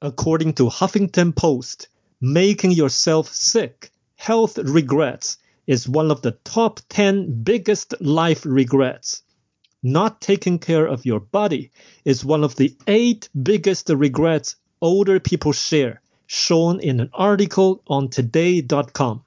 According to Huffington Post, making yourself sick, health regrets, is one of the top 10 biggest life regrets. Not taking care of your body is one of the eight biggest regrets older people share, shown in an article on today.com.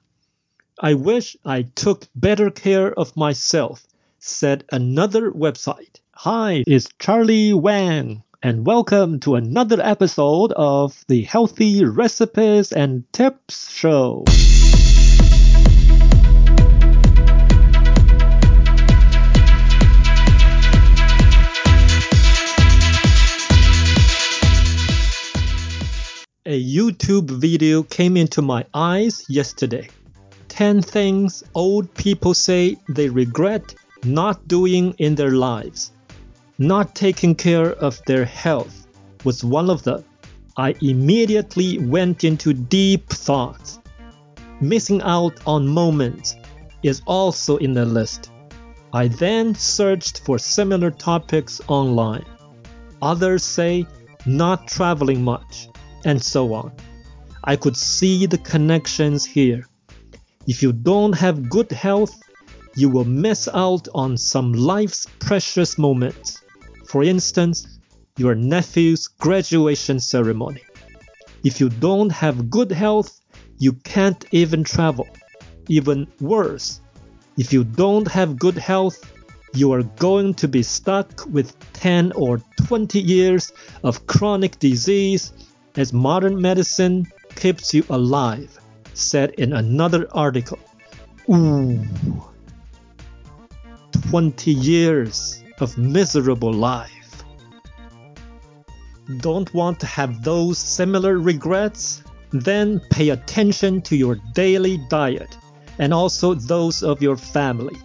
I wish I took better care of myself, said another website. Hi, it's Charlie Wang and welcome to another episode of the Healthy Recipes and Tips Show. A YouTube video came into my eyes yesterday. 10 things old people say they regret not doing in their lives. Not taking care of their health was one of them. I immediately went into deep thoughts. Missing out on moments is also in the list. I then searched for similar topics online. Others say not traveling much, and so on. I could see the connections here. If you don't have good health, you will miss out on some life's precious moments. For instance, your nephew's graduation ceremony. If you don't have good health, you can't even travel. Even worse, if you don't have good health, you are going to be stuck with 10 or 20 years of chronic disease as modern medicine keeps you alive, said in another article. Ooh. 20 years of miserable life. Don't want to have those similar regrets? Then pay attention to your daily diet and also those of your family.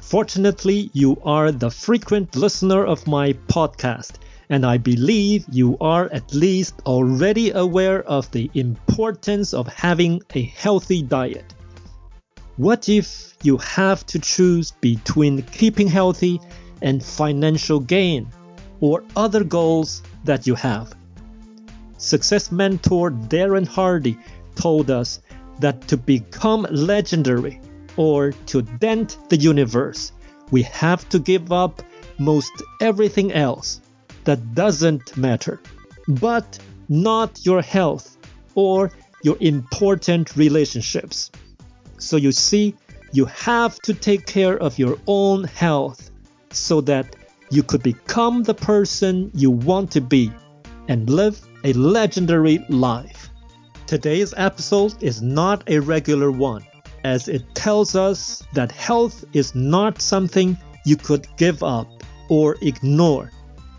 Fortunately, you are the frequent listener of my podcast, and I believe you are at least already aware of the importance of having a healthy diet. What if you have to choose between keeping healthy and financial gain or other goals that you have. Success mentor Darren Hardy told us that to become legendary or to dent the universe, we have to give up most everything else that doesn't matter, but not your health or your important relationships. So you see, you have to take care of your own health so that you could become the person you want to be and live a legendary life. Today's episode is not a regular one, as it tells us that health is not something you could give up or ignore.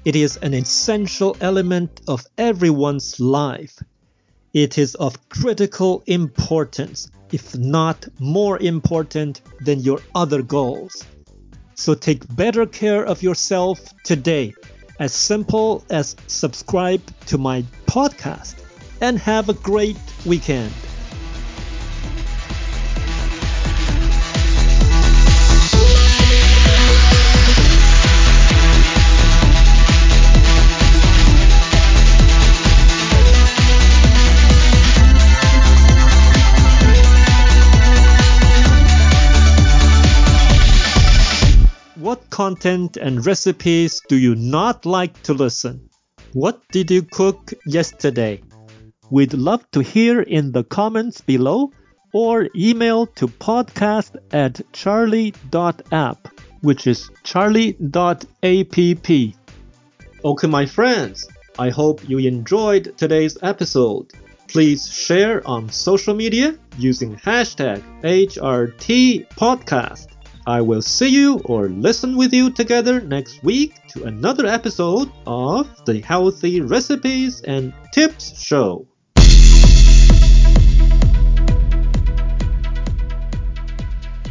It is an essential element of everyone's life. It is of critical importance, if not more important than your other goals. So take better care of yourself today. As simple as subscribe to my podcast and have a great weekend. What content and recipes do you not like to listen? What did you cook yesterday? We'd love to hear in the comments below or email to podcast at charlie.app, which is charlie.app. Okay, my friends, I hope you enjoyed today's episode. Please share on social media using hashtag HRTpodcast. I will see you or listen with you together next week to another episode of the Healthy Recipes and Tips Show.